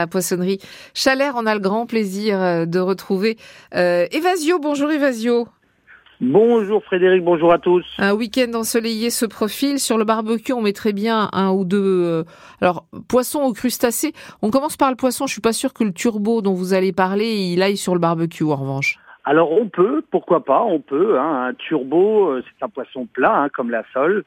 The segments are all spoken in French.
La poissonnerie Chalère, on a le grand plaisir euh, de retrouver euh, Evasio. Bonjour Evasio. Bonjour Frédéric, bonjour à tous. Un week-end ensoleillé se profile. Sur le barbecue, on mettrait bien un ou deux. Euh, alors, poisson ou crustacés. On commence par le poisson. Je suis pas sûr que le turbo dont vous allez parler, il aille sur le barbecue en revanche. Alors on peut, pourquoi pas, on peut. Hein, un turbo, euh, c'est un poisson plat, hein, comme la sole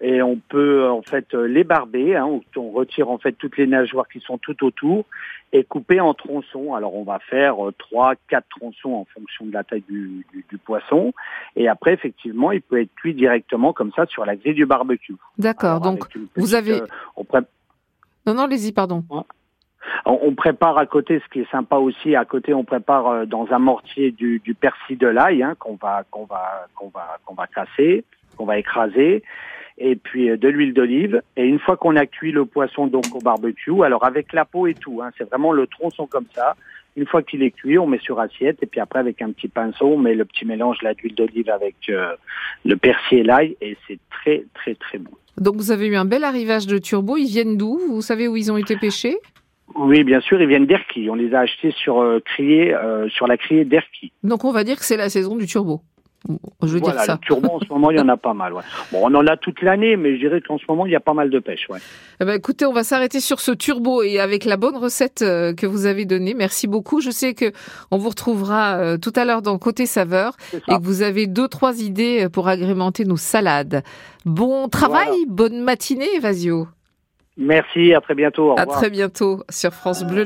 et on peut en fait les barber. Hein, on retire en fait toutes les nageoires qui sont tout autour et couper en tronçons. Alors on va faire euh, trois, quatre tronçons en fonction de la taille du, du, poisson. Et après effectivement, il peut être cuit directement comme ça sur la grille du barbecue. D'accord. Donc vous avez. Euh, non non, allez-y, pardon. On, prépare à côté, ce qui est sympa aussi, à côté on prépare euh, dans un mortier du, du persil de l'ail hein, qu'on va qu'on va qu'on va qu'on va casser, qu'on va écraser et puis euh, de l'huile d'olive. Et une fois qu'on a cuit le poisson donc au barbecue, alors avec la peau et tout, hein, c'est vraiment le tronçon comme ça. Une fois qu'il est cuit, on met sur assiette et puis après avec un petit pinceau, on met le petit mélange là d'huile d'olive avec euh, le persil et l'ail et c'est très très très bon. Donc vous avez eu un bel arrivage de turbo. Ils viennent d'où? Vous savez où ils ont été pêchés? Oui, bien sûr, ils viennent d'Erquy. On les a achetés sur euh, crier, sur la criée d'Erquy. Donc on va dire que c'est la saison du turbo. Je veux dire ça. Le turbo, en ce moment, il y en a pas mal. Ouais. Bon, on en a toute l'année, mais je dirais qu'en ce moment, il y a pas mal de pêche. Ouais. Eh ben, écoutez, on va s'arrêter sur ce turbo et avec la bonne recette euh, que vous avez donnée. Merci beaucoup. Je sais que on vous retrouvera euh, tout à l'heure dans Côté Saveur et que vous avez deux, trois idées pour agrémenter nos salades. Bon travail, bonne matinée, Vasio. Merci, à très bientôt. Au à très bientôt sur France Bleu.